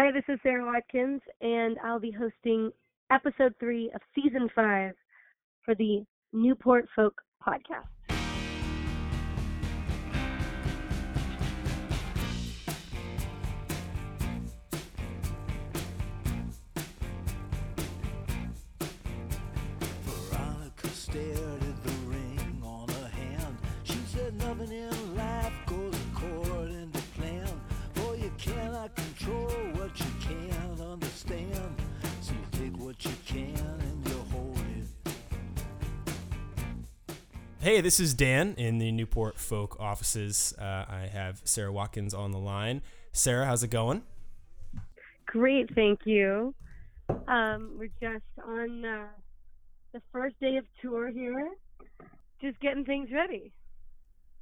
Hi, this is Sara Watkins, and I'll be hosting episode three of season five for the Newport Folk podcast. Hey, this is Dan in the Newport Folk offices. Uh, I have Sara Watkins on the line. Sara, how's it going? Great, thank you. Um, we're just on uh, the first day of tour here, just getting things ready.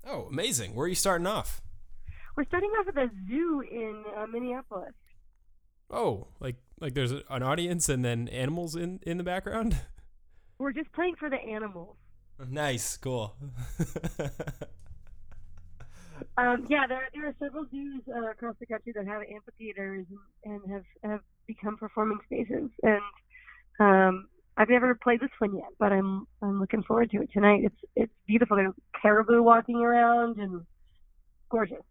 Oh, amazing. Where are you starting off? We're starting off at the zoo in uh, Minneapolis. Oh, like like there's an audience and then animals in in the background. We're just playing for the animals. Nice, cool. Um, yeah, there there are several zoos uh, across the country that have amphitheaters and, have have become performing spaces. And um, I've never played this one yet, but I'm I'm looking forward to it tonight. It's it's beautiful. There's caribou walking around and gorgeous.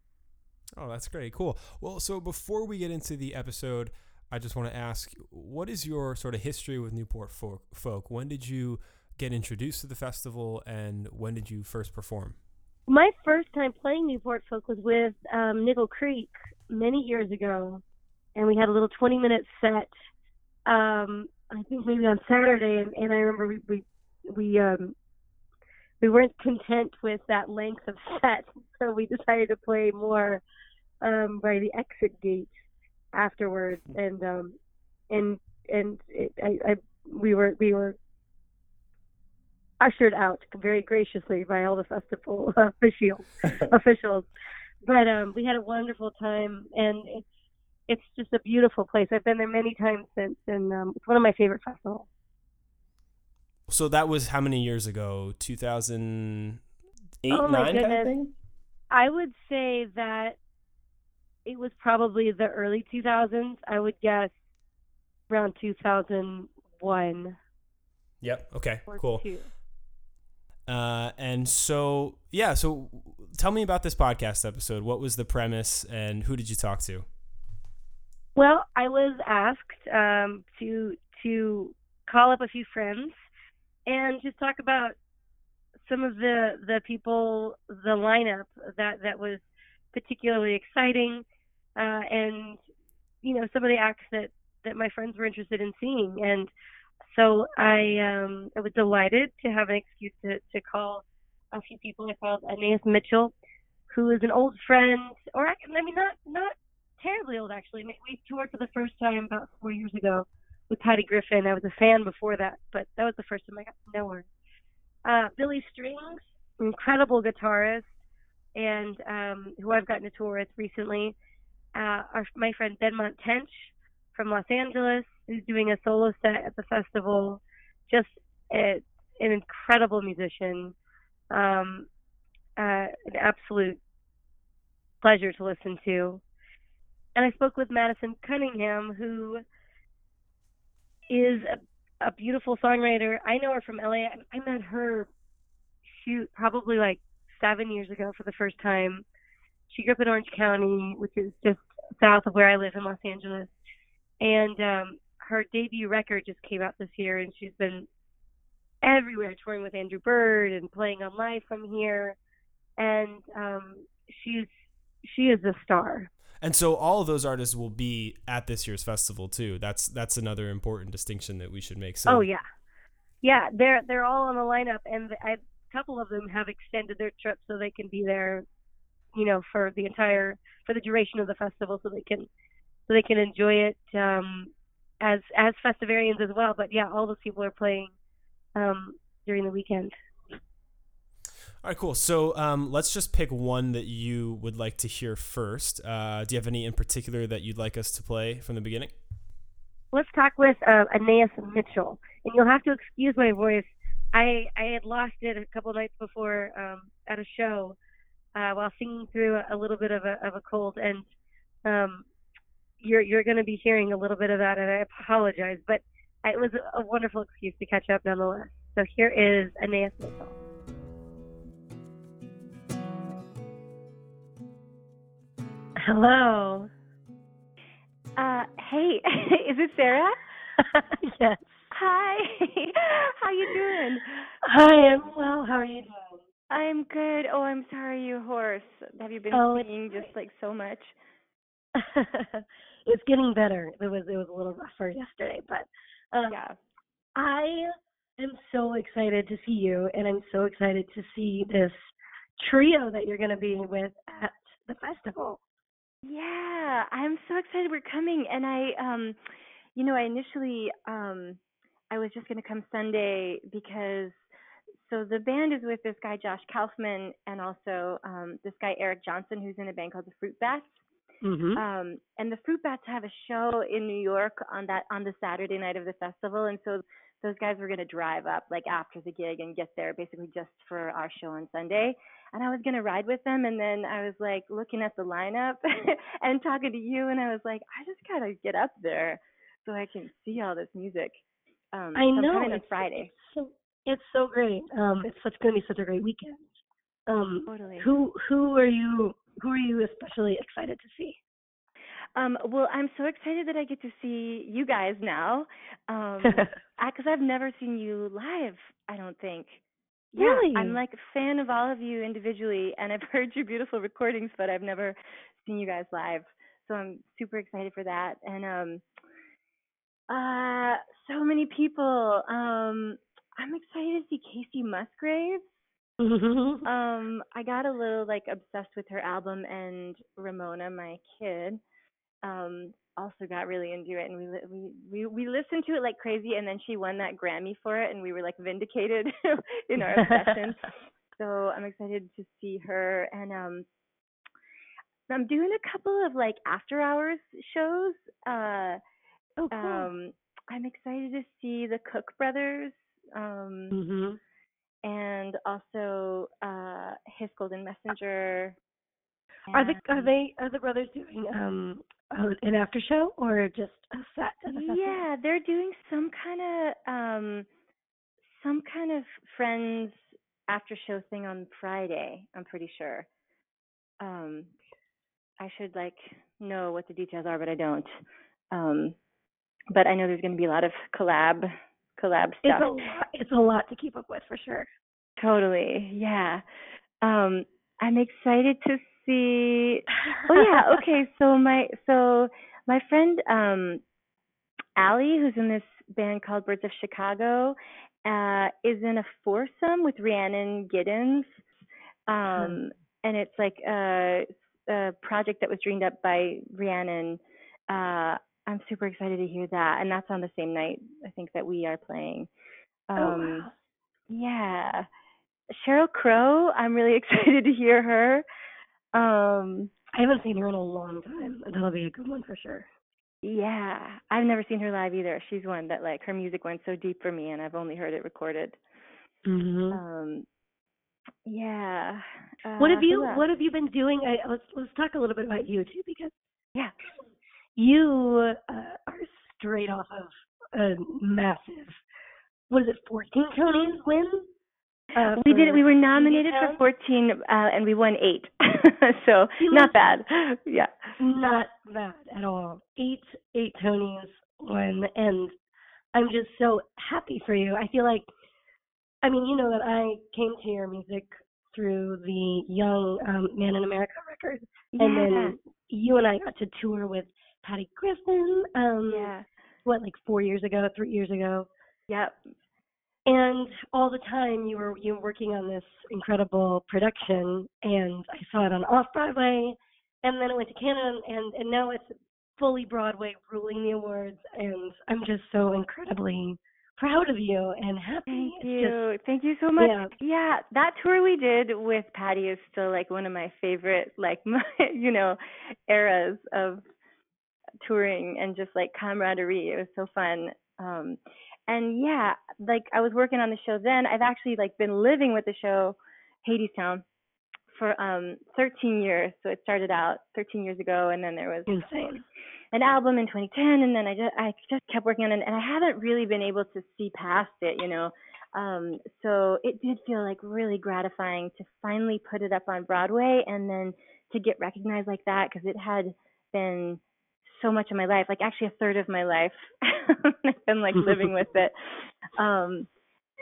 oh, that's great. Cool. Well, so before we get into the episode, I just want to ask, what is your sort of history with Newport Folk? Folk? When did you get introduced to the festival, and when did you first perform? My first time playing Newport Folk was with um, Nickel Creek many years ago, and we had a little 20 minute set. Um, I think maybe on Saturday, and, and I remember we we we um, we weren't content with that length of set, so we decided to play more um, by the exit gate afterwards, and um, and and it, I, I we were we were ushered out very graciously by all the festival officials officials but um we had a wonderful time and it's it's just a beautiful place i've been there many times since and um it's one of my favorite festivals So that was how many years ago? 2008, Oh, my 9 kind of goodness. thing? i would say that it was probably the early 2000s i would guess around 2001 Yep. Okay. Cool. two. Uh, and so, yeah. So, tell me about this podcast episode. What was the premise, and who did you talk to? Well, I was asked um, to to call up a few friends and just talk about some of the the people, the lineup that that was particularly exciting, uh, and you know some of the acts that that my friends were interested in seeing. And so I um, I was delighted to have an excuse to to call a few people. I called Anais Mitchell, who is an old friend, or I, I mean not not terribly old actually. We toured for the first time about four years ago with Patty Griffin. I was a fan before that, but that was the first time I got to know her. Uh, Billy Strings, incredible guitarist, and um, who I've gotten to tour with recently. Uh, our, my friend Benmont Tench from Los Angeles, who's doing a solo set at the festival. Just a, an incredible musician. Um, uh, an absolute pleasure to listen to and I spoke with Madison Cunningham, who is a, a beautiful songwriter. I know her from LA. I, I met her, shoot, probably like seven years ago for the first time. She grew up in Orange County, which is just south of where I live in Los Angeles. And um, her debut record just came out this year, and she's been everywhere touring with Andrew Bird and playing on live from here. And um, she's she is a star. And so, all of those artists will be at this year's festival too. That's that's another important distinction that we should make. So, Oh yeah, yeah. They're they're all on the lineup, and a couple of them have extended their trip so they can be there, you know, for the entire for the duration of the festival, so they can so they can enjoy it um, as as festivarians as well. But yeah, all those people are playing um, during the weekend. All right, cool. So um, let's just pick one that you would like to hear first. Uh, do you have any in particular that you'd like us to play from the beginning? Let's talk with uh, Anais Mitchell, and you'll have to excuse my voice. I I had lost it a couple nights before um, at a show uh, while singing through a little bit of a of a cold, and um, you're you're going to be hearing a little bit of that, and I apologize, but it was a wonderful excuse to catch up nonetheless. So here is Anais Mitchell. Hello. Uh, hey, is it Sara? yes. Hi. How you doing? Hi, I'm well. How are you doing? I'm good. Oh, I'm sorry you're hoarse. Have you been Oh, singing just like so much? it's getting better. It was it was a little rougher yesterday, but um, Yeah. I am so excited to see you, and I'm so excited to see this trio that you're going to be with at the festival. Yeah, I'm so excited we're coming and I um you know, I initially um I was just going to come Sunday because so the band is with this guy Josh Kaufman and also um this guy Eric Johnson who's in a band called the Fruit Bats. Mm-hmm. Um and the Fruit Bats have a show in New York on that on the Saturday night of the festival and so those guys were going to drive up like after the gig and get there basically just for our show on Sunday and I was going to ride with them and then I was like looking at the lineup and talking to you and I was like I just got to get up there so I can see all this music. Um I know it's, Friday. It's so it's so great. Um, it's such going to be such a great weekend. Um, Totally. who who are you who are you especially excited to see? Um well I'm so excited that I get to see you guys now. Um because I've never seen you live. I don't think. Yeah, Really? I'm like a fan of all of you individually, and I've heard your beautiful recordings, but I've never seen you guys live. So I'm super excited for that. And um, uh, so many people. Um, I'm excited to see Kacey Musgraves. Um, I got a little like obsessed with her album, and Ramona, my kid, um, also got really into it, and we li- we we we listened to it like crazy, and then she won that Grammy for it, and we were like vindicated in our obsession. so I'm excited to see her, and um, I'm doing a couple of like after hours shows. Uh, oh, cool. um, I'm excited to see the Cook brothers. Um, mhm. And also uh his golden messenger Are the are they are the brothers doing um uh, an after show or just a set? Yeah they're doing some kind of um some kind of friends after show thing on friday i'm pretty sure. Um i should like know what the details are but i don't. Um but i know there's going to be a lot of collab collab stuff. It's a lot. It's a lot to keep up with for sure. Totally. Yeah. Um I'm excited to see Oh yeah, okay. So my so my friend um Allie who's in this band called Birds of Chicago uh is in a foursome with Rhiannon Giddens. Um and it's like a a project that was dreamed up by Rhiannon. Uh I'm super excited to hear that and that's on the same night I think that we are playing. Um oh wow. yeah. Sheryl Crow, I'm really excited to hear her. Um I haven't seen her in a long time. That'll be a good one for sure. yeah, I've never seen her live either. She's one that like her music went so deep for me and I've only heard it recorded. Mm-hmm. Um yeah. Uh, what have you? What have you been doing? I, let's let's talk a little bit about you too, because Yeah. You uh, are straight off of a massive. What is it? 14 Tonys win. Uh, we did we were nominated for 14 uh and we won 8. so not bad. Yeah. Not bad at all. Eight eight Tonys won, and I'm just so happy for you. I feel like, I mean, you know that I came to your music through the Young um, Man in America record, and yeah. then you and I got to tour with Patty Griffin. Um, yeah. what like four years ago, three years ago, Yep. and all the time you were you were working on this incredible production, and I saw it on Off Broadway, and then it went to Canada, and and now it's fully Broadway, ruling the awards, and I'm just so incredibly proud of you and happy. Thank it's you. Thank you so much. yeah. Yeah, that tour we did with Patty is still like one of my favorite, like my, you know, eras of touring and just like camaraderie. It was so fun. Um, and yeah, like I was working on the show then. I've actually like been living with the show, Hadestown, for um 13 years. So it started out 13 years ago, and then there was insane. an album in 2010, and then I just I just kept working on it, and I haven't really been able to see past it, you know. Um, so it did feel like really gratifying to finally put it up on Broadway, and then to get recognized like that because it had been so much of my life, like actually a third of my life. I've been like living with it. Um,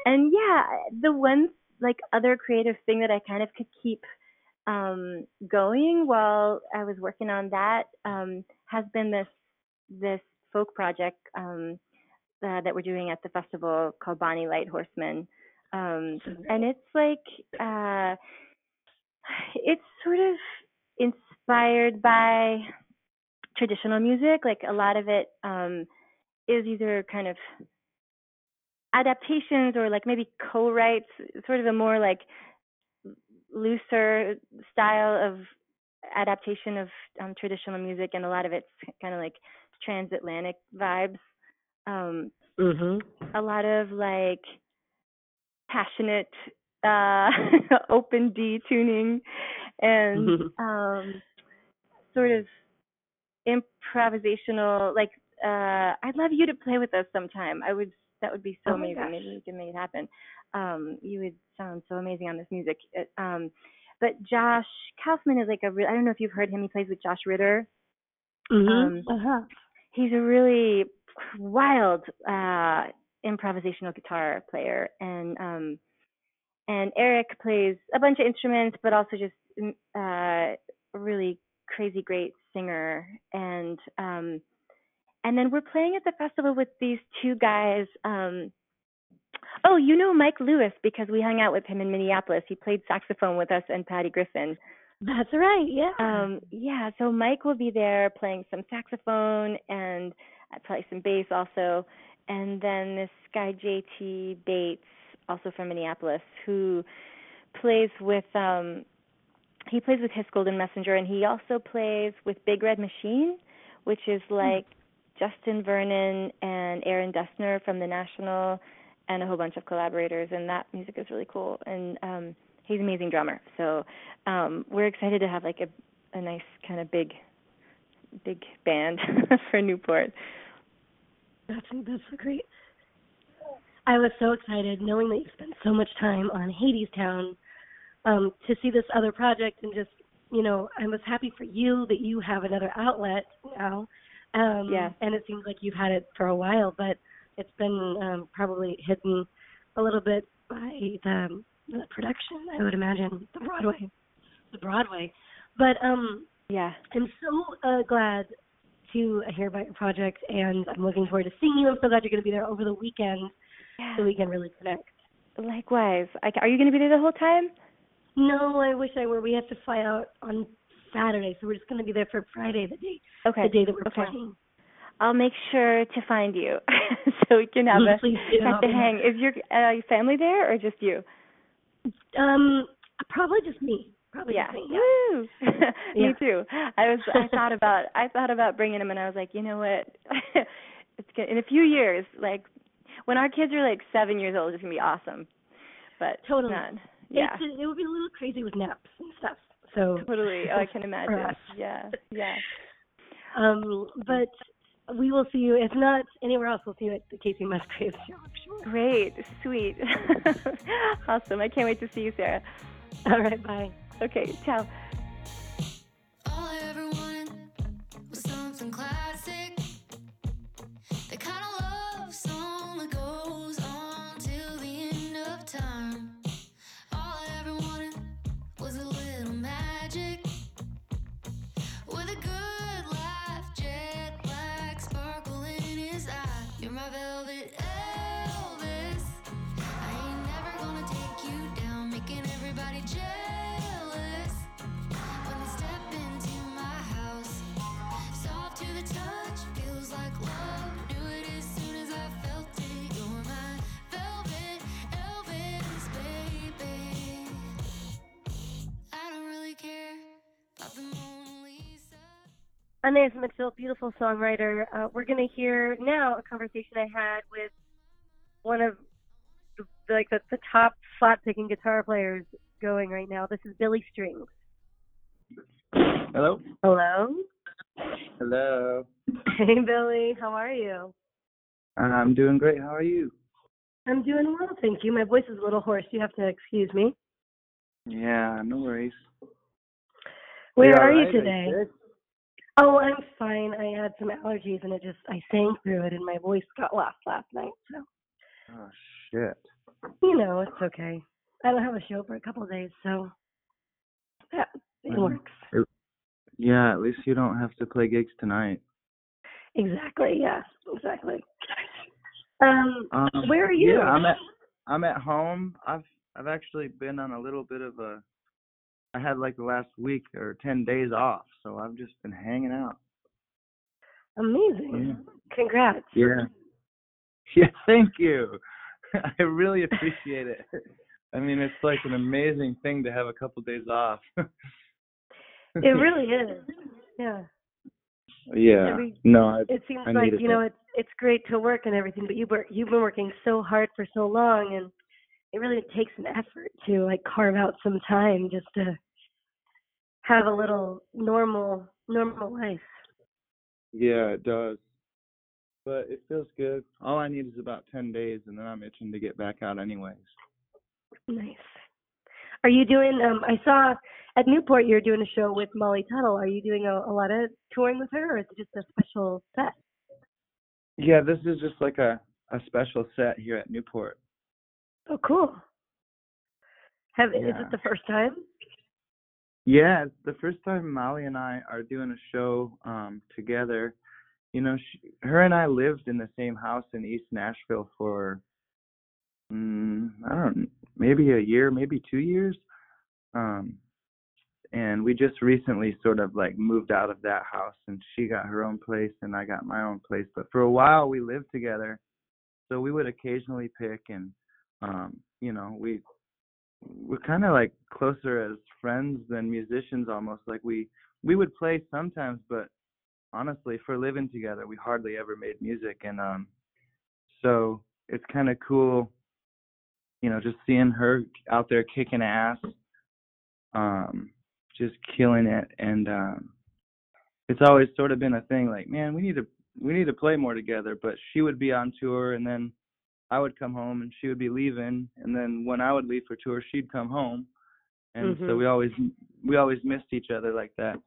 and yeah, the one like other creative thing that I kind of could keep um, going while I was working on that um, has been this this folk project um, uh, that we're doing at the festival called Bonny Light Horseman, um, and it's like uh, it's sort of inspired by traditional music. Like a lot of it um, is either kind of adaptations or like maybe co-writes, sort of a more like looser style of adaptation of um, traditional music, and a lot of it's kind of like transatlantic vibes. Um, Mhm. a lot of like passionate uh open D tuning and um sort of improvisational like uh I'd love you to play with us sometime. I would that would be so Oh amazing. gosh. Maybe we can make it happen. Um you would sound so amazing on this music. It, um but Josh Kaufman is like a real I don't know if you've heard him. He plays with Josh Ritter. Mhm. Um, uh-huh. he's a really wild uh improvisational guitar player and um and Eric plays a bunch of instruments but also just mm, uh really crazy great singer and um and then we're playing at the festival with these two guys um oh you know Mike Lewis because we hung out with him in Minneapolis he played saxophone with us and Patty Griffin That's right. Yeah. um, yeah, so Mike will be there playing some saxophone and uh, probably some bass also. And then this guy JT Bates, also from Minneapolis, who plays with um he plays with His Golden Messenger and he also plays with Big Red Machine, which is like Justin Vernon and Aaron Dessner from the National and a whole bunch of collaborators and that music is really cool and um he's an amazing drummer. So um we're excited to have like a a nice kind of big big band for Newport. That's that's so great. I was so excited knowing that you spent so much time on Hadestown um, to see this other project and just you know I was happy for you that you have another outlet now. Um, Yeah. And it seems like you've had it for a while, but it's been um, probably hidden a little bit by the, the production. I would imagine the Broadway, the Broadway. But um, Yeah. I'm so uh, glad to hear about your project, and I'm looking forward to seeing you. I'm so glad you're going to be there over the weekend Yeah. so we can really connect. Likewise. I, are you going to be there the whole time? No, I wish I were. We have to fly out on Saturday, so we're just going to be there for Friday, the day, Okay. the day that we're okay. playing. I'll make sure to find you so we can have a Please have to hang. Is your uh, your family there or just you? Um, probably just me. Probably yeah. just me. Yeah. Woo! Yeah. Me too. I was I thought about I thought about bringing him and I was like, you know what? it's good. in a few years, like when our kids are like 7 years old, it's going to be awesome. But Totally. not. Yeah. It would be a little crazy with naps and stuff. So Totally. Oh, I can imagine. Yeah. Yeah. Um, but we will see you. If not anywhere else, we'll see you at the Kacey Musgrave show. Sure. Great. Sweet. awesome. I can't wait to see you, Sara. All right. Bye. Okay. Ciao. Anais Mitchell, beautiful songwriter. Uh, we're going to hear now a conversation I had with one of the, like the, the top slot picking guitar players going right now. This is Billy Strings. Hello. Hello. Hello. Hey, Billy. How are you? I'm doing great. How are you? I'm doing well, thank you. My voice is a little hoarse. You have to excuse me. Yeah, no worries. Where You are you right? Are today? Oh, I'm fine. I had some allergies and it just I sang through it and my voice got lost last night. So Oh shit. you know, it's okay. I don't have a show for a couple of days, so yeah, it Um, works. Yeah, at least you don't have to play gigs tonight. Exactly. Yeah. Exactly. Um, Um, where are you? Yeah, I'm at I'm at home. I've I've actually been on a little bit of a I had like the last week or ten days off, so I've just been hanging out. Amazing. Congrats. Yeah. Yeah, thank you. I really appreciate it. I mean, it's like an amazing thing to have a couple days off. It really is. Yeah. Yeah. No, I, It seems I like you know it's it's great to work and everything, but you work you've been working so hard for so long, and it really takes an effort to like carve out some time just to have a little normal normal life. Yeah, it does. But it feels good. All I need is about 10 days, and then I'm itching to get back out anyways. Nice. Are you doing? Um, I saw at Newport you're doing a show with Molly Tuttle. Are you doing a, a lot of touring with her, or is it just a special set? Yeah, this is just like a, a special set here at Newport. Oh, cool. Have is it the first time? Yeah, it's the first time Molly and I are doing a show um together. You know, she, her and I lived in the same house in East Nashville for mm, I don't maybe a year, maybe 2 years. Um and we just recently sort of like moved out of that house and she got her own place and I got my own place, but for a while we lived together. So we would occasionally pick and um you know, we we're kind of like closer as friends than musicians almost like we we would play sometimes but honestly for living together we hardly ever made music and um so it's kind of cool you know just seeing her out there kicking ass um just killing it and um it's always sort of been a thing like man we need to we need to play more together but she would be on tour and then I would come home and she would be leaving, and then when I would leave for tour, she'd come home, and so Mhm. we always we always missed each other like that.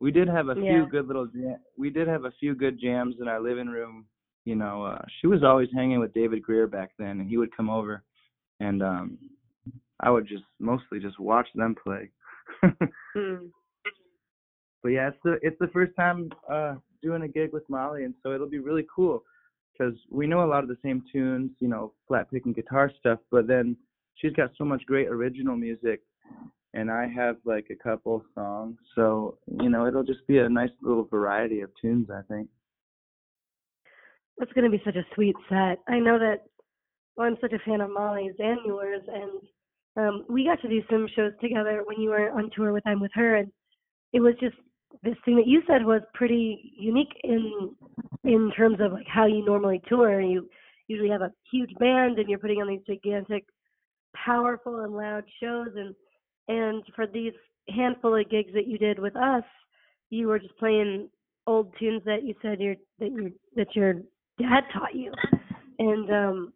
We did have a Yeah. few good little jam- we did have a few good jams in our living room. You know, uh, she was always hanging with David Grier back then, and he would come over, and um I would just mostly just watch them play. Mm. but yeah, it's the it's the first time uh doing a gig with Molly, and so it'll be really cool because we know a lot of the same tunes, you know, flat picking guitar stuff, but then she's got so much great original music, and I have like a couple songs, so you know, it'll just be a nice little variety of tunes, I think. That's going to be such a sweet set. I know that well, I'm such a fan of Molly's and yours, and um, we got to do some shows together when you were on tour with I'm with her, and it was just this thing that you said was pretty unique in in terms of like how you normally tour. You usually have a huge band, and you're putting on these gigantic, powerful and loud shows, and and for these handful of gigs that you did with us, you were just playing old tunes that you said your that your that your dad taught you, and um,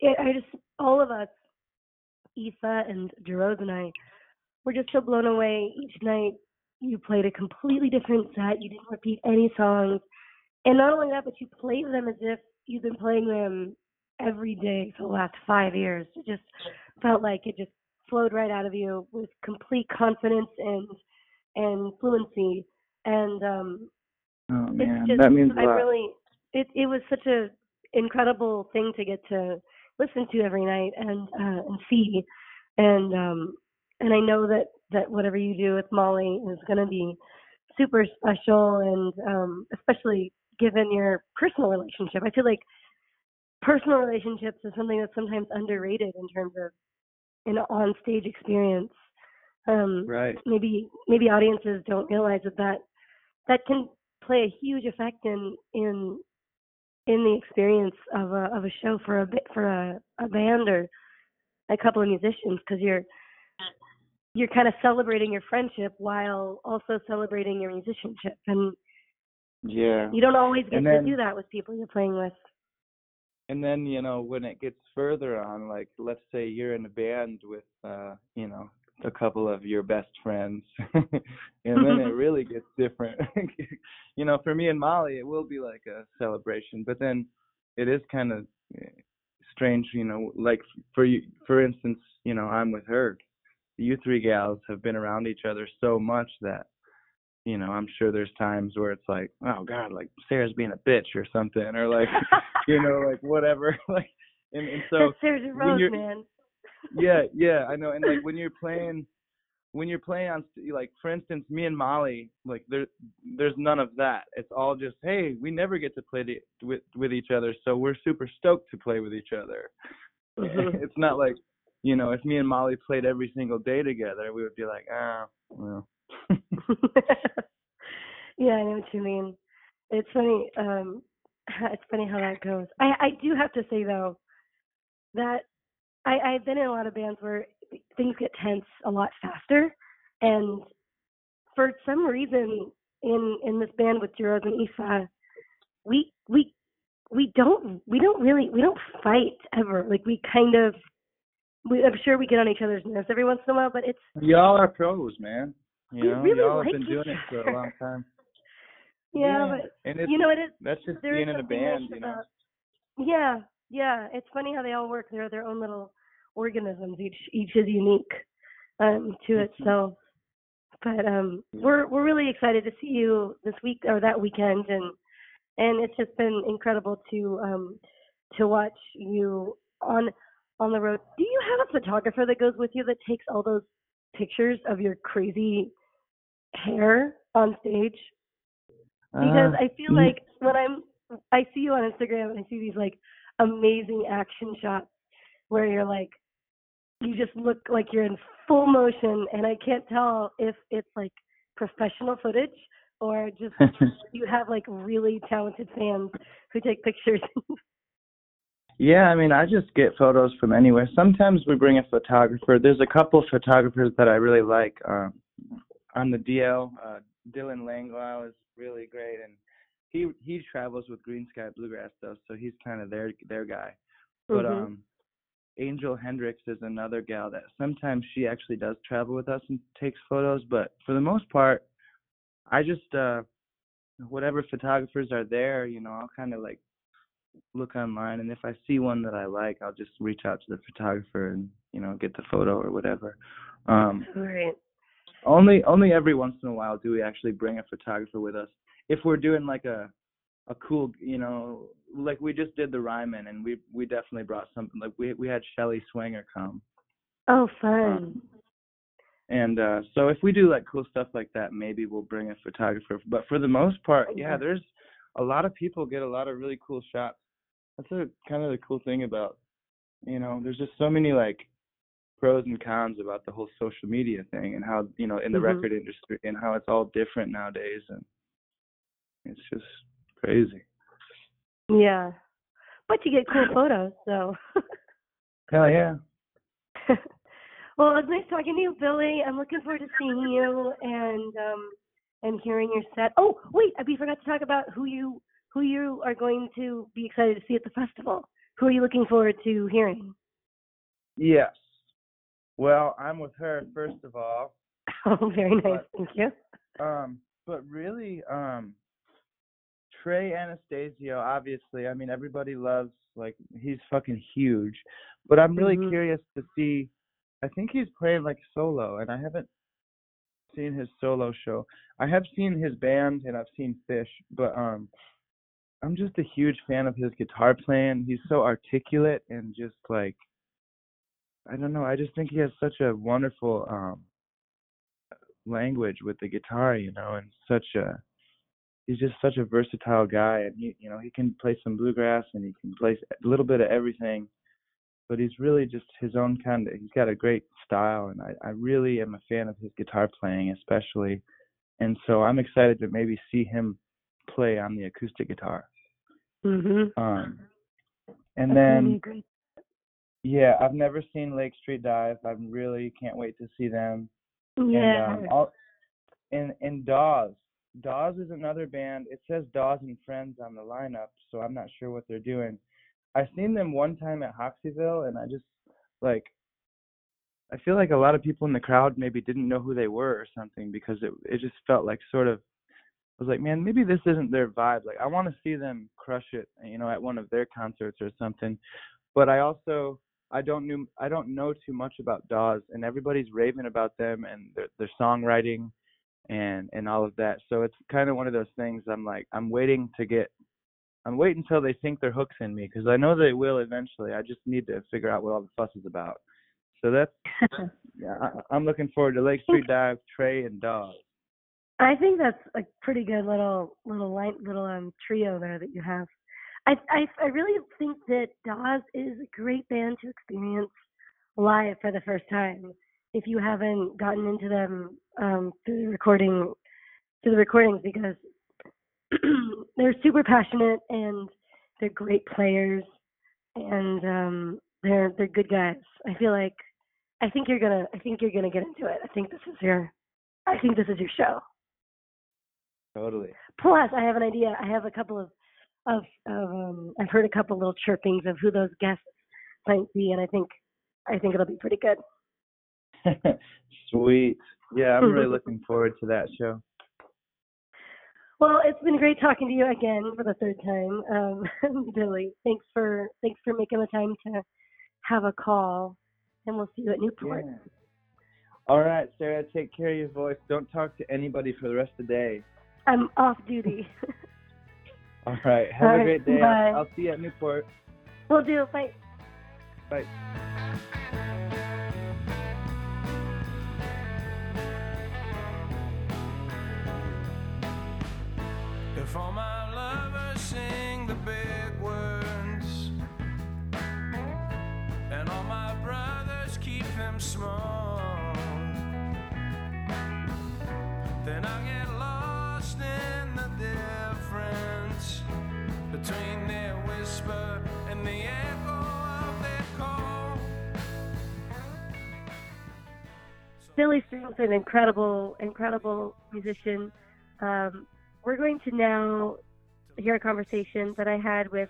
it, I just all of us, Aoife and Jarosz and I, were just so blown away each night. You played a completely different set. You didn't repeat any songs, and not only that, but you played them as if you've been playing them every day for the last five years. It just felt like it just flowed right out of you with complete confidence and and fluency. And um, Oh it's man, just that means a I really it it was such a incredible thing to get to listen to every night and uh and see and um and I know that that whatever you do with Molly is going to be super special and um especially given your personal relationship. I feel like personal relationships is something that's sometimes underrated in terms of an on stage experience. Um Right. maybe maybe audiences don't realize that that that can play a huge effect in in in the experience of a of a show for a bit for a, a band or a couple of musicians because you're you're kind of celebrating your friendship while also celebrating your musicianship and Yeah. You don't always get And to do that with people you're playing with. And then, you know, when it gets further on, like let's say you're in a band with uh, you know, a couple of your best friends and then it really gets different. you know, for me and Molly it will be like a celebration, but then it is kind of strange, you know, like for you for instance, you know, I'm with her. You three gals have been around each other so much that you know, I'm sure there's times where it's like, oh God, like Sarah's being a bitch or something, or like, you know, like whatever, like, and, and so That's Sarah when Rose, man. yeah, yeah, I know. And like when you're playing, when you're playing on, like for instance, me and Molly, like there, there's none of that. It's all just, hey, we never get to play the, with with each other, so we're super stoked to play with each other. Mhm. it's not like, you know, if me and Molly played every single day together, we would be like, ah, well. yeah, I know what you mean. It's funny. Um, it's funny how that goes. I I do have to say though that I I've been in a lot of bands where things get tense a lot faster, and for some reason in in this band with Jarosz and Aoife, we we we don't we don't really we don't fight ever. Like we kind of we, I'm sure we get on each other's nerves every once in a while, but it's Y'all are pros, man. You We know, really y'all like have been doing it for a long time. yeah, but and it's you know it is that's just being in a band, you know. about- Yeah, yeah. It's funny how they all work. They're their own little organisms. Each each is unique um, to itself. But um, we're we're really excited to see you this week or that weekend, and and it's just been incredible to um, to watch you on on the road. Do you have a photographer that goes with you that takes all those pictures of your crazy hair on stage? because Uh, I feel like when I'm I see you on Instagram and I see these like amazing action shots where you're like you just look like you're in full motion and I can't tell if it's like professional footage or just you have like really talented fans who take pictures. Yeah, I mean, I just get photos from anywhere. Sometimes we bring a photographer. There's a couple of photographers that I really like. Um, on the DL, uh, Dylan Langille is really great, and he he travels with Greensky Bluegrass though, so he's kind of their their guy. But Mhm. um, Angel Hendricks is another gal that sometimes she actually does travel with us and takes photos, but for the most part, I just uh, whatever photographers are there, you know, I'll kind of like look online and if I see one that I like, I'll just reach out to the photographer and you know get the photo or whatever. Um, Right. Only only every once in a while do we actually bring a photographer with us. If we're doing like a a cool, you know, like we just did the Ryman and we we definitely brought something like we we had Shelly Swanger come. Oh, fun. And uh so if we do like cool stuff like that, maybe we'll bring a photographer. But for the most part, yeah, there's a lot of people get a lot of really cool shots. That's a kind of the cool thing about you know, there's just so many like pros and cons about the whole social media thing and how, you know, in the Mhm. record industry and how it's all different nowadays and it's just crazy. Yeah. But you get cool photos, so Hell yeah. well, it's nice talking to you, Billy. I'm looking forward to seeing you and um and hearing your set. Oh, wait, we forgot to talk about who you who you are going to be excited to see at the festival. Who are you looking forward to hearing? Yes. Well, I'm with her first of all. Oh, very nice. But- Thank you. Um, but really, um, Trey Anastasio, obviously, I mean, everybody loves, like, he's fucking huge. But I'm really Mhm. curious to see, I think he's playing, like, solo, and I haven't seen his solo show. I have seen his band, and I've seen Phish, but, um, I'm just a huge fan of his guitar playing. He's so articulate and just, like, I don't know, I just think he has such a wonderful, um, language with the guitar, you know, and such a he's just such a versatile guy and he you know, he can play some bluegrass and he can play a little bit of everything. But he's really just his own kind of he's got a great style and I, I really am a fan of his guitar playing especially. And so I'm excited to maybe see him play on the acoustic guitar. Mhm. Um and That's then great. Yeah, I've never seen Lake Street Dive. I really can't wait to see them. Yeah. And um, and and Dawes, Dawes is another band. It says Dawes and Friends on the lineup, so I'm not sure what they're doing. I've seen them one time at Hoxeyville, and I just like. I feel like a lot of people in the crowd maybe didn't know who they were or something because it it just felt like sort of. I was like, man, maybe this isn't their vibe. Like, I want to see them crush it, you know, at one of their concerts or something. But I also I don't knew I don't know too much about Dawes, and everybody's raving about them and their their songwriting and and all of that. So it's kind of one of those things. I'm like I'm waiting to get. I'm waiting until they sink their hooks in me because I know they will eventually. I just need to figure out what all the fuss is about. So that's yeah. I, I'm looking forward to Lake Street Dive, Trey, and Dawes. I think that's a pretty good little little light little um trio there that you have. I I I really think that Dawes is a great band to experience live for the first time. If you haven't gotten into them um through the recording through the recordings because they're super passionate and they're great players and um they're they're good guys. I feel like I think you're gonna I think you're gonna get into it. I think this is your I think this is your show. Totally. Plus, I have an idea. I have a couple of of, of um, I've heard a couple little chirpings of who those guests might be, and I think I think it'll be pretty good. Sweet. Yeah, I'm really looking forward to that show. Well, it's been great talking to you again for the third time, um, Billy. Thanks for thanks for making the time to have a call, and we'll see you at Newport. Yeah. All right, Sara, take care of your voice. Don't talk to anybody for the rest of the day. I'm off duty. All right. Have All a right, great day. bye. I'll, I'll see you at Newport. we'll do. Bye. Bye. If all my lovers sing the big Billy Strings an incredible, incredible musician. Um, we're going to now hear a conversation that I had with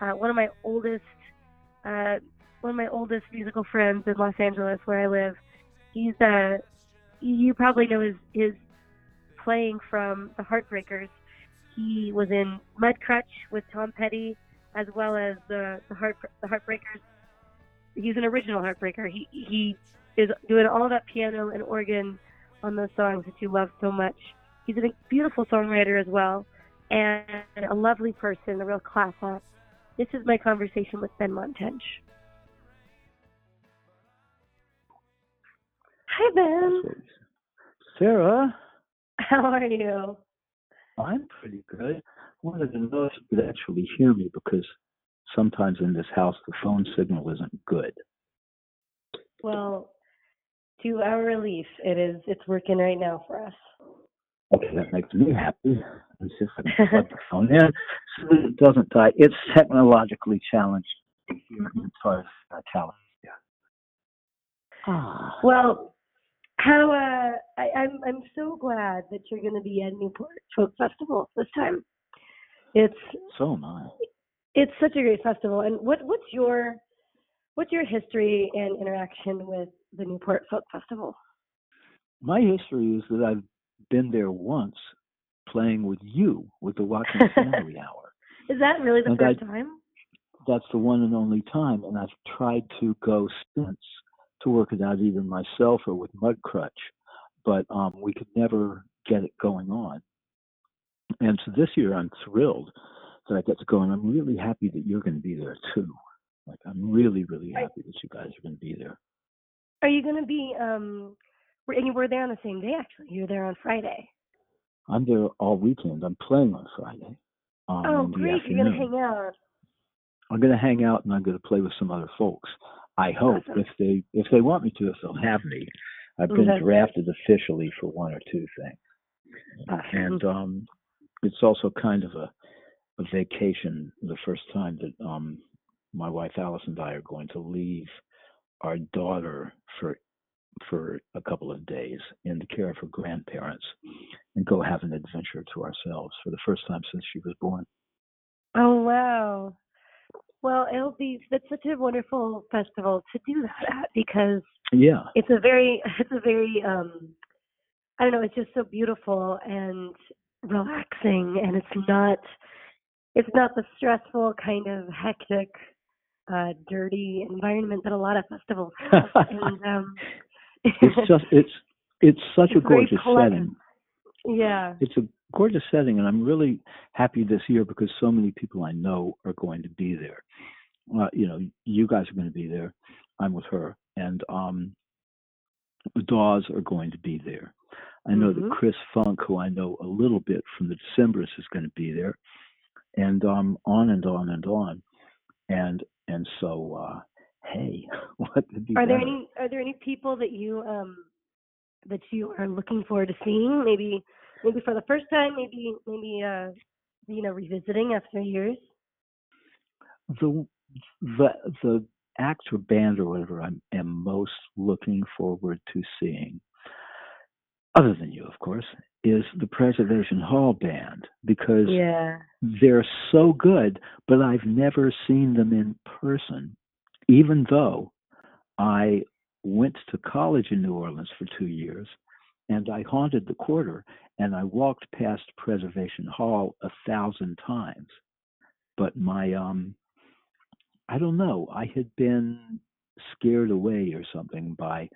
uh, one of my oldest, uh, one of my oldest musical friends in Los Angeles, where I live. He's, uh, you probably know his his playing from the Heartbreakers. He was in Mudcrutch with Tom Petty, as well as the the Heart the Heartbreakers. He's an original Heartbreaker. He he is doing all that piano and organ on those songs that you love so much. He's a beautiful songwriter as well, and a lovely person, a real class act. This is my conversation with Benmont Tench. Hi, Ben. Sara, How are you? I'm pretty good. Wanted to know if you could actually hear me because sometimes in this house the phone signal isn't good. Well, to our relief, it is. It's working right now for us. Okay, that makes me happy. Let's see if I can plug the phone in so that it doesn't die. It's technologically challenged here in uh, California. Ah, Well, how? Uh, I, I'm I'm so glad that you're going to be at Newport Folk Festival this time. It's so nice. It's such a great festival. And what what's your what's your history and interaction with the Newport Folk Festival? My history is that I've been there once playing with you with the Watkins Family Hour. Is that really the And first I- time? that's the one and only time, and I've tried to go since to work it out either myself or with Mudcrutch, but um, we could never get it going on. And so this year, I'm thrilled that I get to go, and I'm really happy that you're going to be there too. Like I'm really, really happy that you guys are going to be there. Are you going to be? Um, we're- and you were there on the same day. Actually, you're there on Friday. I'm there all weekend. I'm playing on Friday. Um, oh, great! You're going to hang out. I'm going to hang out and I'm going to play with some other folks. I hope Awesome. if they if they want me to, if they'll have me. I've been Okay. drafted officially for one or two things, Awesome. and um, it's also kind of a a vacation. The first time that um, my wife Alice and I are going to leave our daughter for for a couple of days in the care of her grandparents and go have an adventure to ourselves for the first time since she was born. Oh wow. Well, it'll be that's such a wonderful festival to do that at because Yeah. it's a very it's a very um I don't know, it's just so beautiful and relaxing and it's not it's not the stressful kind of hectic uh dirty environment that a lot of festivals have. and um it's just it's it's such a It's very gorgeous setting. yeah. It's a gorgeous setting, and I'm really happy this year because so many people I know are going to be there. Uh, you know, you guys are going to be there. I'm with her, and um, the Dawes are going to be there. I know Mhm. that Chris Funk, who I know a little bit from the Decemberists, is going to be there, and um, on and on and on, and and so uh, hey, what could be Are there better? any are there any people that you um that you are looking forward to seeing? Maybe maybe for the first time, maybe maybe uh you know, revisiting after years? the the the act or band or whatever I am most looking forward to seeing, other than you, of course, is the Preservation Hall band because Yeah. they're so good, but I've never seen them in person, even though I went to college in New Orleans for two years and I haunted the quarter and I walked past Preservation Hall a thousand times. But my um I don't know, I had been scared away or something by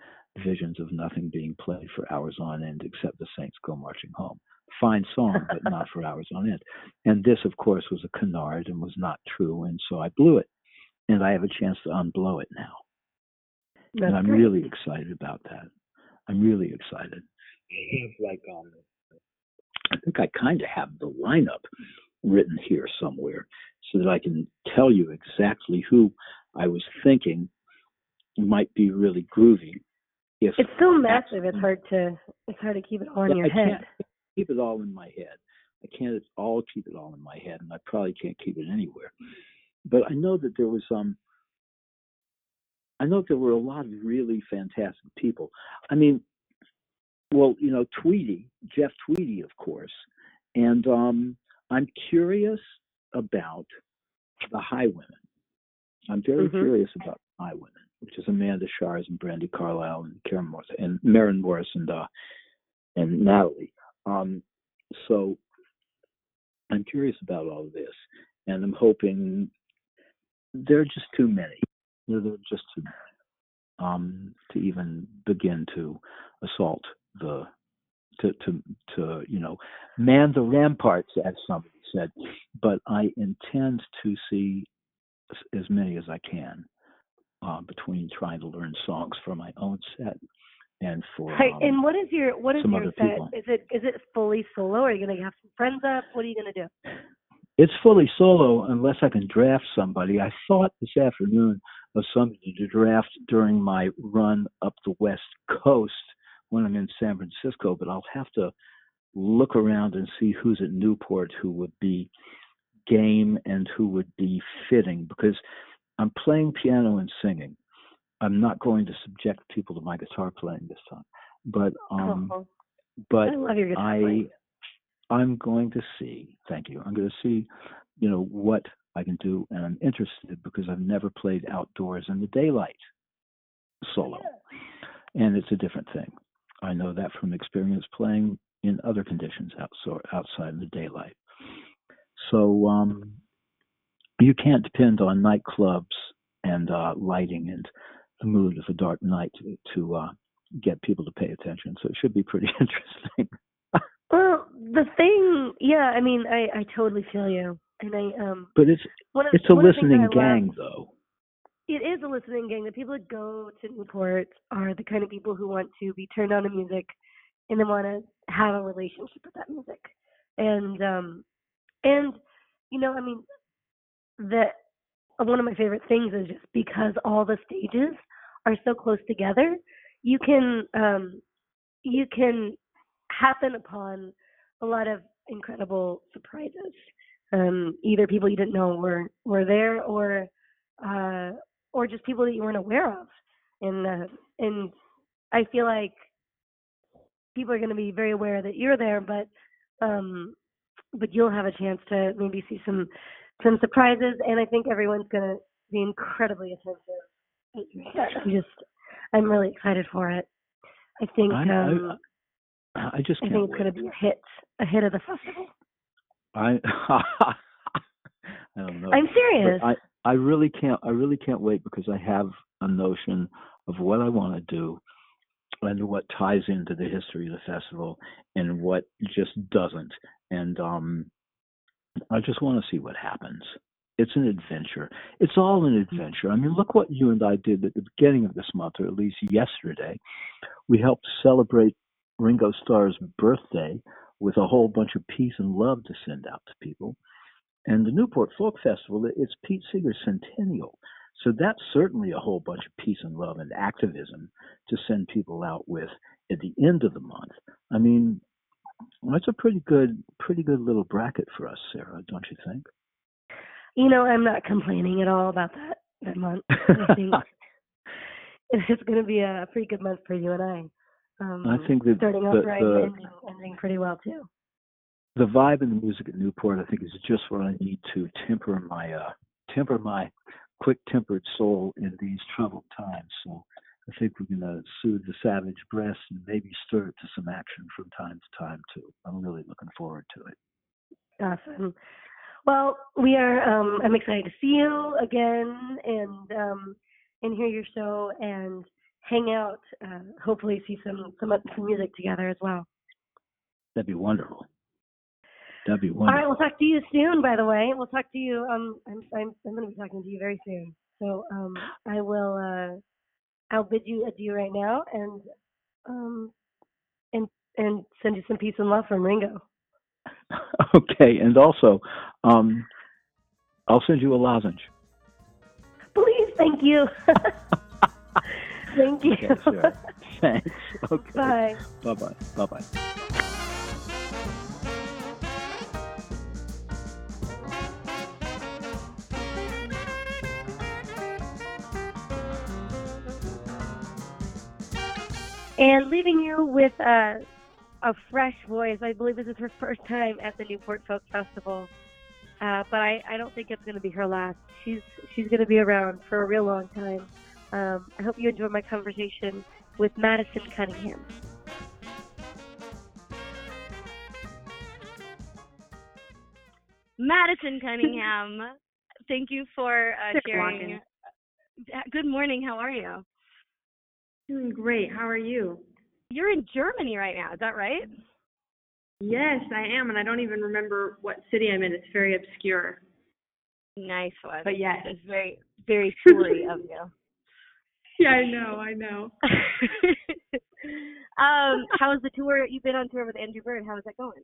visions of nothing being played for hours on end except the Saints Go Marching Home. Fine song, but not for hours on end. And this, of course, was a canard and was not true, and so I blew it. And I have a chance to unblow it now. That's and I'm great. really excited about that. I'm really excited. I have like um I think I kind of have the lineup written here somewhere so that I can tell you exactly who I was thinking might be really groovy. If It's so massive it's hard to it's hard to keep it all in your I head. can't keep it all in my head. I can't all keep it all in my head, and I probably can't keep it anywhere. But I know that there was um I know there were a lot of really fantastic people. I mean, well, you know, Tweety, Jeff Tweedy, of course, and um I'm curious about the Highwomen. I'm very Mhm. curious about High Highwomen, which is Amanda Shires and Brandi Carlile and Karen Morris and Maren Morris and uh and Natalie. Um, so I'm curious about all of this, and I'm hoping there are just too many. There are just too many um, to even begin to assault the to to to you know man the ramparts, as somebody said. But I intend to see as many as I can uh, between trying to learn songs for my own set and for Hi, um, and what is your what is your set? people. Is it is it fully solo? Are you gonna have some friends up? What are you gonna do? It's fully solo unless I can draft somebody. I thought this afternoon of somebody to draft during my run up the West Coast when I'm in San Francisco, but I'll have to look around and see who's at Newport who would be game and who would be fitting because I'm playing piano and singing. I'm not going to subject people to my guitar playing this time, but um, oh, but I, love your I I'm going to see. Thank you. I'm going to see, you know, what I can do, and I'm interested because I've never played outdoors in the daylight solo, and it's a different thing. I know that from experience playing in other conditions outside outside in the daylight. So um, you can't depend on nightclubs and uh, lighting and the mood of a dark night to, to uh, get people to pay attention. So it should be pretty interesting. Well, the thing, yeah, I mean, I I totally feel you, and I um, But it's one of it's a one of the things listening I love- gang, though. It is a listening gang. The people that go to Newport are the kind of people who want to be turned on to music and then want to have a relationship with that music. And um and you know, I mean that one of my favorite things is just because all the stages are so close together, you can um you can happen upon a lot of incredible surprises. Um either people you didn't know were were there or uh or just people that you weren't aware of and uh, and I feel like people are going to be very aware that you're there, but um, but you'll have a chance to maybe see some some surprises, and I think everyone's going to be incredibly attentive. I'm just, I'm really excited for it. I think I, um, I, I just I can't think it's going to be a hit, a hit of the festival. I I don't know. I'm serious. I I really can't I really can't wait because I have a notion of what I want to do and what ties into the history of the festival and what just doesn't. And um I just want to see what happens. It's an adventure. It's all an mm-hmm. adventure. I mean, look what you and I did at the beginning of this month, or at least yesterday. We helped celebrate Ringo Starr's birthday with a whole bunch of peace and love to send out to people. And the Newport Folk Festival, it's Pete Seeger's centennial. So that's certainly a whole bunch of peace and love and activism to send people out with at the end of the month. I mean, that's a pretty good, pretty good little bracket for us, Sara, don't you think? You know, I'm not complaining at all about that that month. I think it's going to be a pretty good month for you and I. Um, I think that starting off right the- and ending, ending pretty well too. the vibe and the music at Newport, I think, is just what I need to temper my uh, temper my quick-tempered soul in these troubled times. So I think we're going to soothe the savage breast and maybe stir it to some action from time to time too. I'm really looking forward to it. Awesome. Well, we are. Um, I'm excited to see you again and um, and hear your show and hang out. Uh, hopefully, see some some some music together as well. That'd be wonderful. That'd be wonderful. All right, we'll talk to you soon. By the way, we'll talk to you. Um, I'm I'm I'm going to be talking to you very soon. So um, I will. Uh, I'll bid you adieu right now, and um, and and send you some peace and love from Ringo. okay, and also, um, I'll send you a lozenge. Please, thank you. thank you. Okay, sure. Thanks. Okay. Bye. Bye bye. Bye bye. And leaving you with a a fresh voice. I believe this is her first time at the Newport Folk Festival, uh, but I, I don't think it's going to be her last. She's she's going to be around for a real long time. Um, I hope you enjoyed my conversation with Madison Cunningham. Madison Cunningham, thank you for uh, sharing. Good morning. How are you? Doing great. How are you? You're in Germany right now. Is that right? Yes, I am, and I don't even remember what city I'm in. It's very obscure. Nice one. But yes. it's very, very story of you. Yeah, I know. I know. um, how is the tour? You've been on tour with Andrew Bird. How is that going?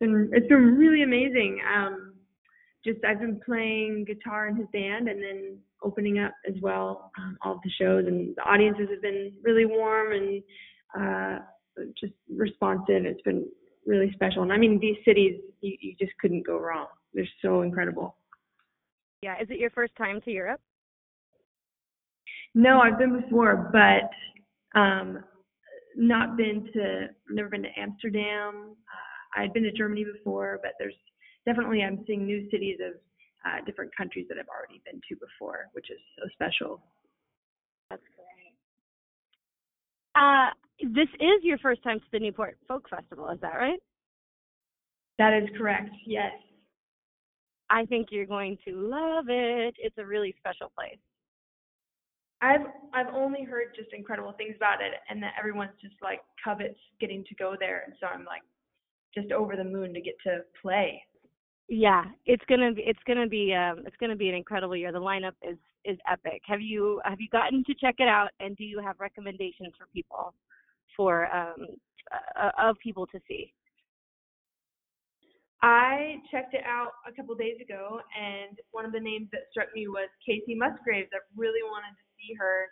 Been, it's been really amazing. Um, just I've been playing guitar in his band, and then opening up as well um, all of the shows, and the audiences have been really warm and uh, just responsive. It's been really special. And I mean, these cities, you, you just couldn't go wrong. They're so incredible. Yeah. Is it your first time to Europe? No, I've been before, but um, not been to. Never been to Amsterdam. Uh, I'd been to Germany before, but there's definitely I'm seeing new cities of uh, different countries that I've already been to before, which is so special. That's great. Uh, this is your first time to the Newport Folk Festival. Is that right? That is correct. Yes. I think you're going to love it. It's a really special place. I've I've only heard just incredible things about it, and that everyone's just like covets getting to go there, and so I'm like just over the moon to get to play. Yeah, it's gonna be it's gonna be um it's gonna be an incredible year. The lineup is is epic. Have you have you gotten to check it out, and do you have recommendations for people for um uh, of people to see? I checked it out a couple days ago, and one of the names that struck me was Kacey Musgraves. I really wanted to see her.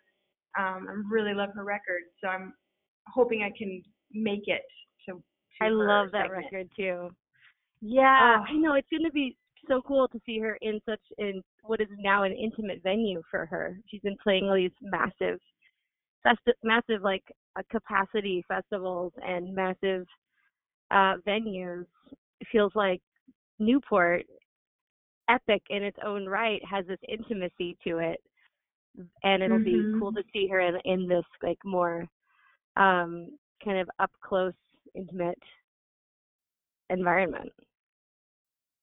Um, I really love her record, so I'm hoping I can make it to. to I love that segment. record too. Yeah, Oh. I know it's gonna be so cool to see her in such in what is now an intimate venue for her. She's been playing all these massive festi- massive like uh, capacity festivals and massive uh, venues, it feels like Newport, epic in its own right, has this intimacy to it, and it'll be Mhm. cool to see her in in this like more um, kind of up close, intimate environment.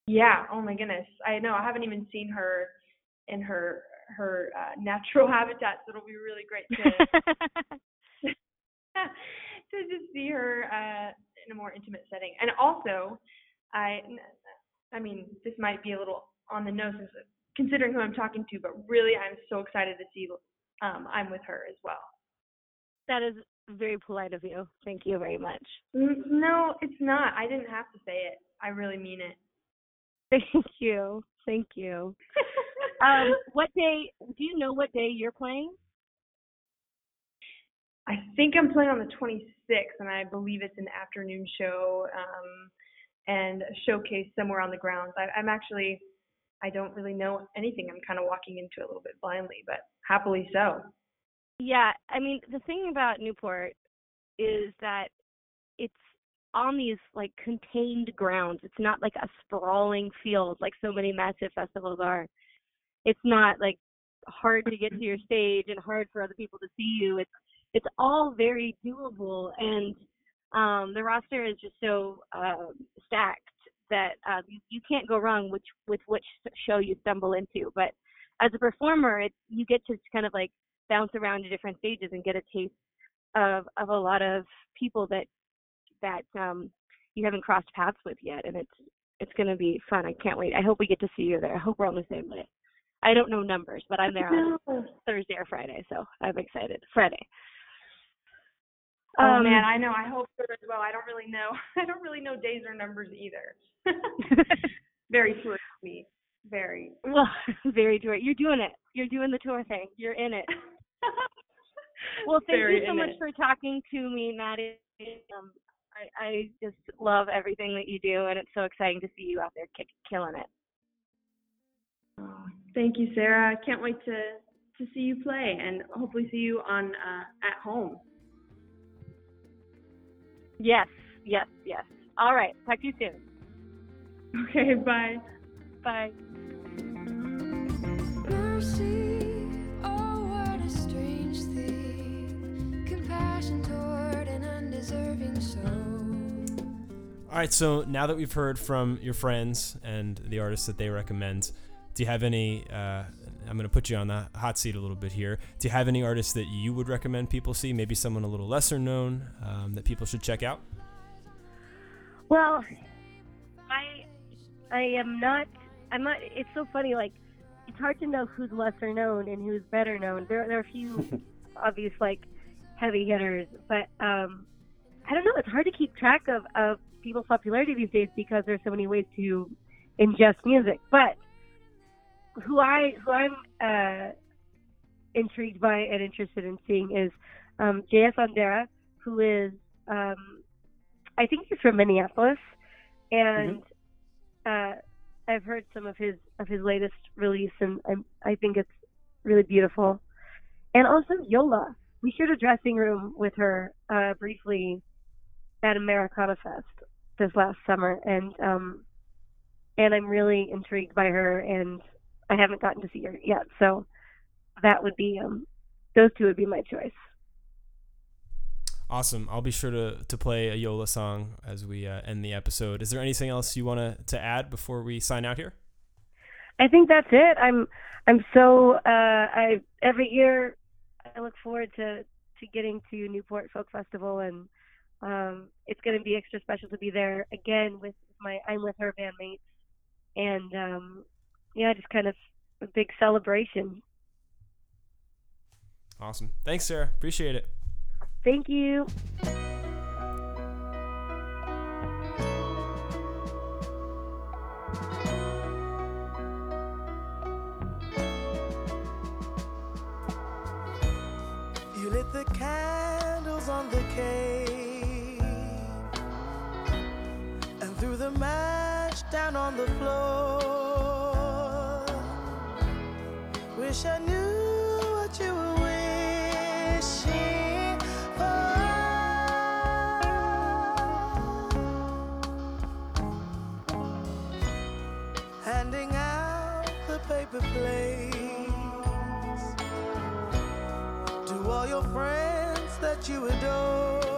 Yeah. Oh my goodness. I know. I haven't even seen her in her her uh, natural habitat, so it'll be really great to to just see her uh, in a more intimate setting. And also, I I mean, this might be a little on the nose considering who I'm talking to, but really, I'm so excited to see um, I'm with her as well. that is very polite of you. Thank you very much. No, it's not. I didn't have to say it. I really mean it. Thank you. Thank you. Um, what day? Do you know what day you're playing? I think I'm playing on the 26th, and I believe it's an afternoon show um, and a showcase somewhere on the grounds. I, I'm actually, I don't really know anything. I'm kind of walking into it a little bit blindly, but happily so. Yeah, I mean, the thing about Newport is that it's on these like contained grounds. It's not like a sprawling field like so many massive festivals are. It's not like hard to get to your stage and hard for other people to see you. It's it's all very doable and um the roster is just so um stacked that um you, you can't go wrong which with which show you stumble into. But as a performer, it you get to kind of like bounce around to different stages and get a taste of of a lot of people that that um you haven't crossed paths with yet and it's it's going to be fun. I can't wait. I hope we get to see you there. I hope we're on the same day. I don't know numbers, but I'm there on Thursday or Friday, so I'm excited. Friday. Oh Um, man, I know. I hope so as well. I don't really know. I don't really know days or numbers either. Very tourist me. Very. well, very tour. You're doing it. You're doing the tour thing. You're in it. Well, thank Very you so much it. for talking to me, Maddie. Um, I, I just love everything that you do, and it's so exciting to see you out there kick, killing it. Oh, thank you, Sara. I can't wait to to see you play and hopefully see you on uh, at home. Yes, yes, yes. All right. Talk to you soon. Okay, bye. Bye. Mercy, oh All right, so now that we've heard from your friends and the artists that they recommend, do you have any? Uh, I'm going to put you on the hot seat a little bit here. Do you have any artists that you would recommend people see? Maybe someone a little lesser known um, that people should check out? Well, I I am not. I'm not. It's so funny. Like it's hard to know who's lesser known and who's better known. There there are a few obvious like heavy hitters, but um, I don't know. It's hard to keep track of of people's popularity these days because there's so many ways to ingest music. But who I who I'm uh, intrigued by and interested in seeing is um, J.S. Ondara, who is um, I think he's from Minneapolis, and uh, I've heard some of his of his latest release, and I'm, I think it's really beautiful. And also Yola, we shared a dressing room with her uh, briefly at Americana Fest this last summer, and um, and I'm really intrigued by her, and I haven't gotten to see her yet, so that would be um, those two would be my choice. Awesome. I'll be sure to, to play a Yola song as we uh, end the episode. Is there anything else you want to, to add before we sign out here? I think that's it. I'm I'm so uh I every year I look forward to to getting to Newport Folk Festival and um it's going to be extra special to be there again with my I'm with her bandmates and um yeah, just kind of a big celebration. Awesome. Thanks, Sara. Appreciate it. Thank you. You lit the candles on the cave down on the floor. Wish I knew what you were wishing for. Handing out the paper plates to all your friends that you adore.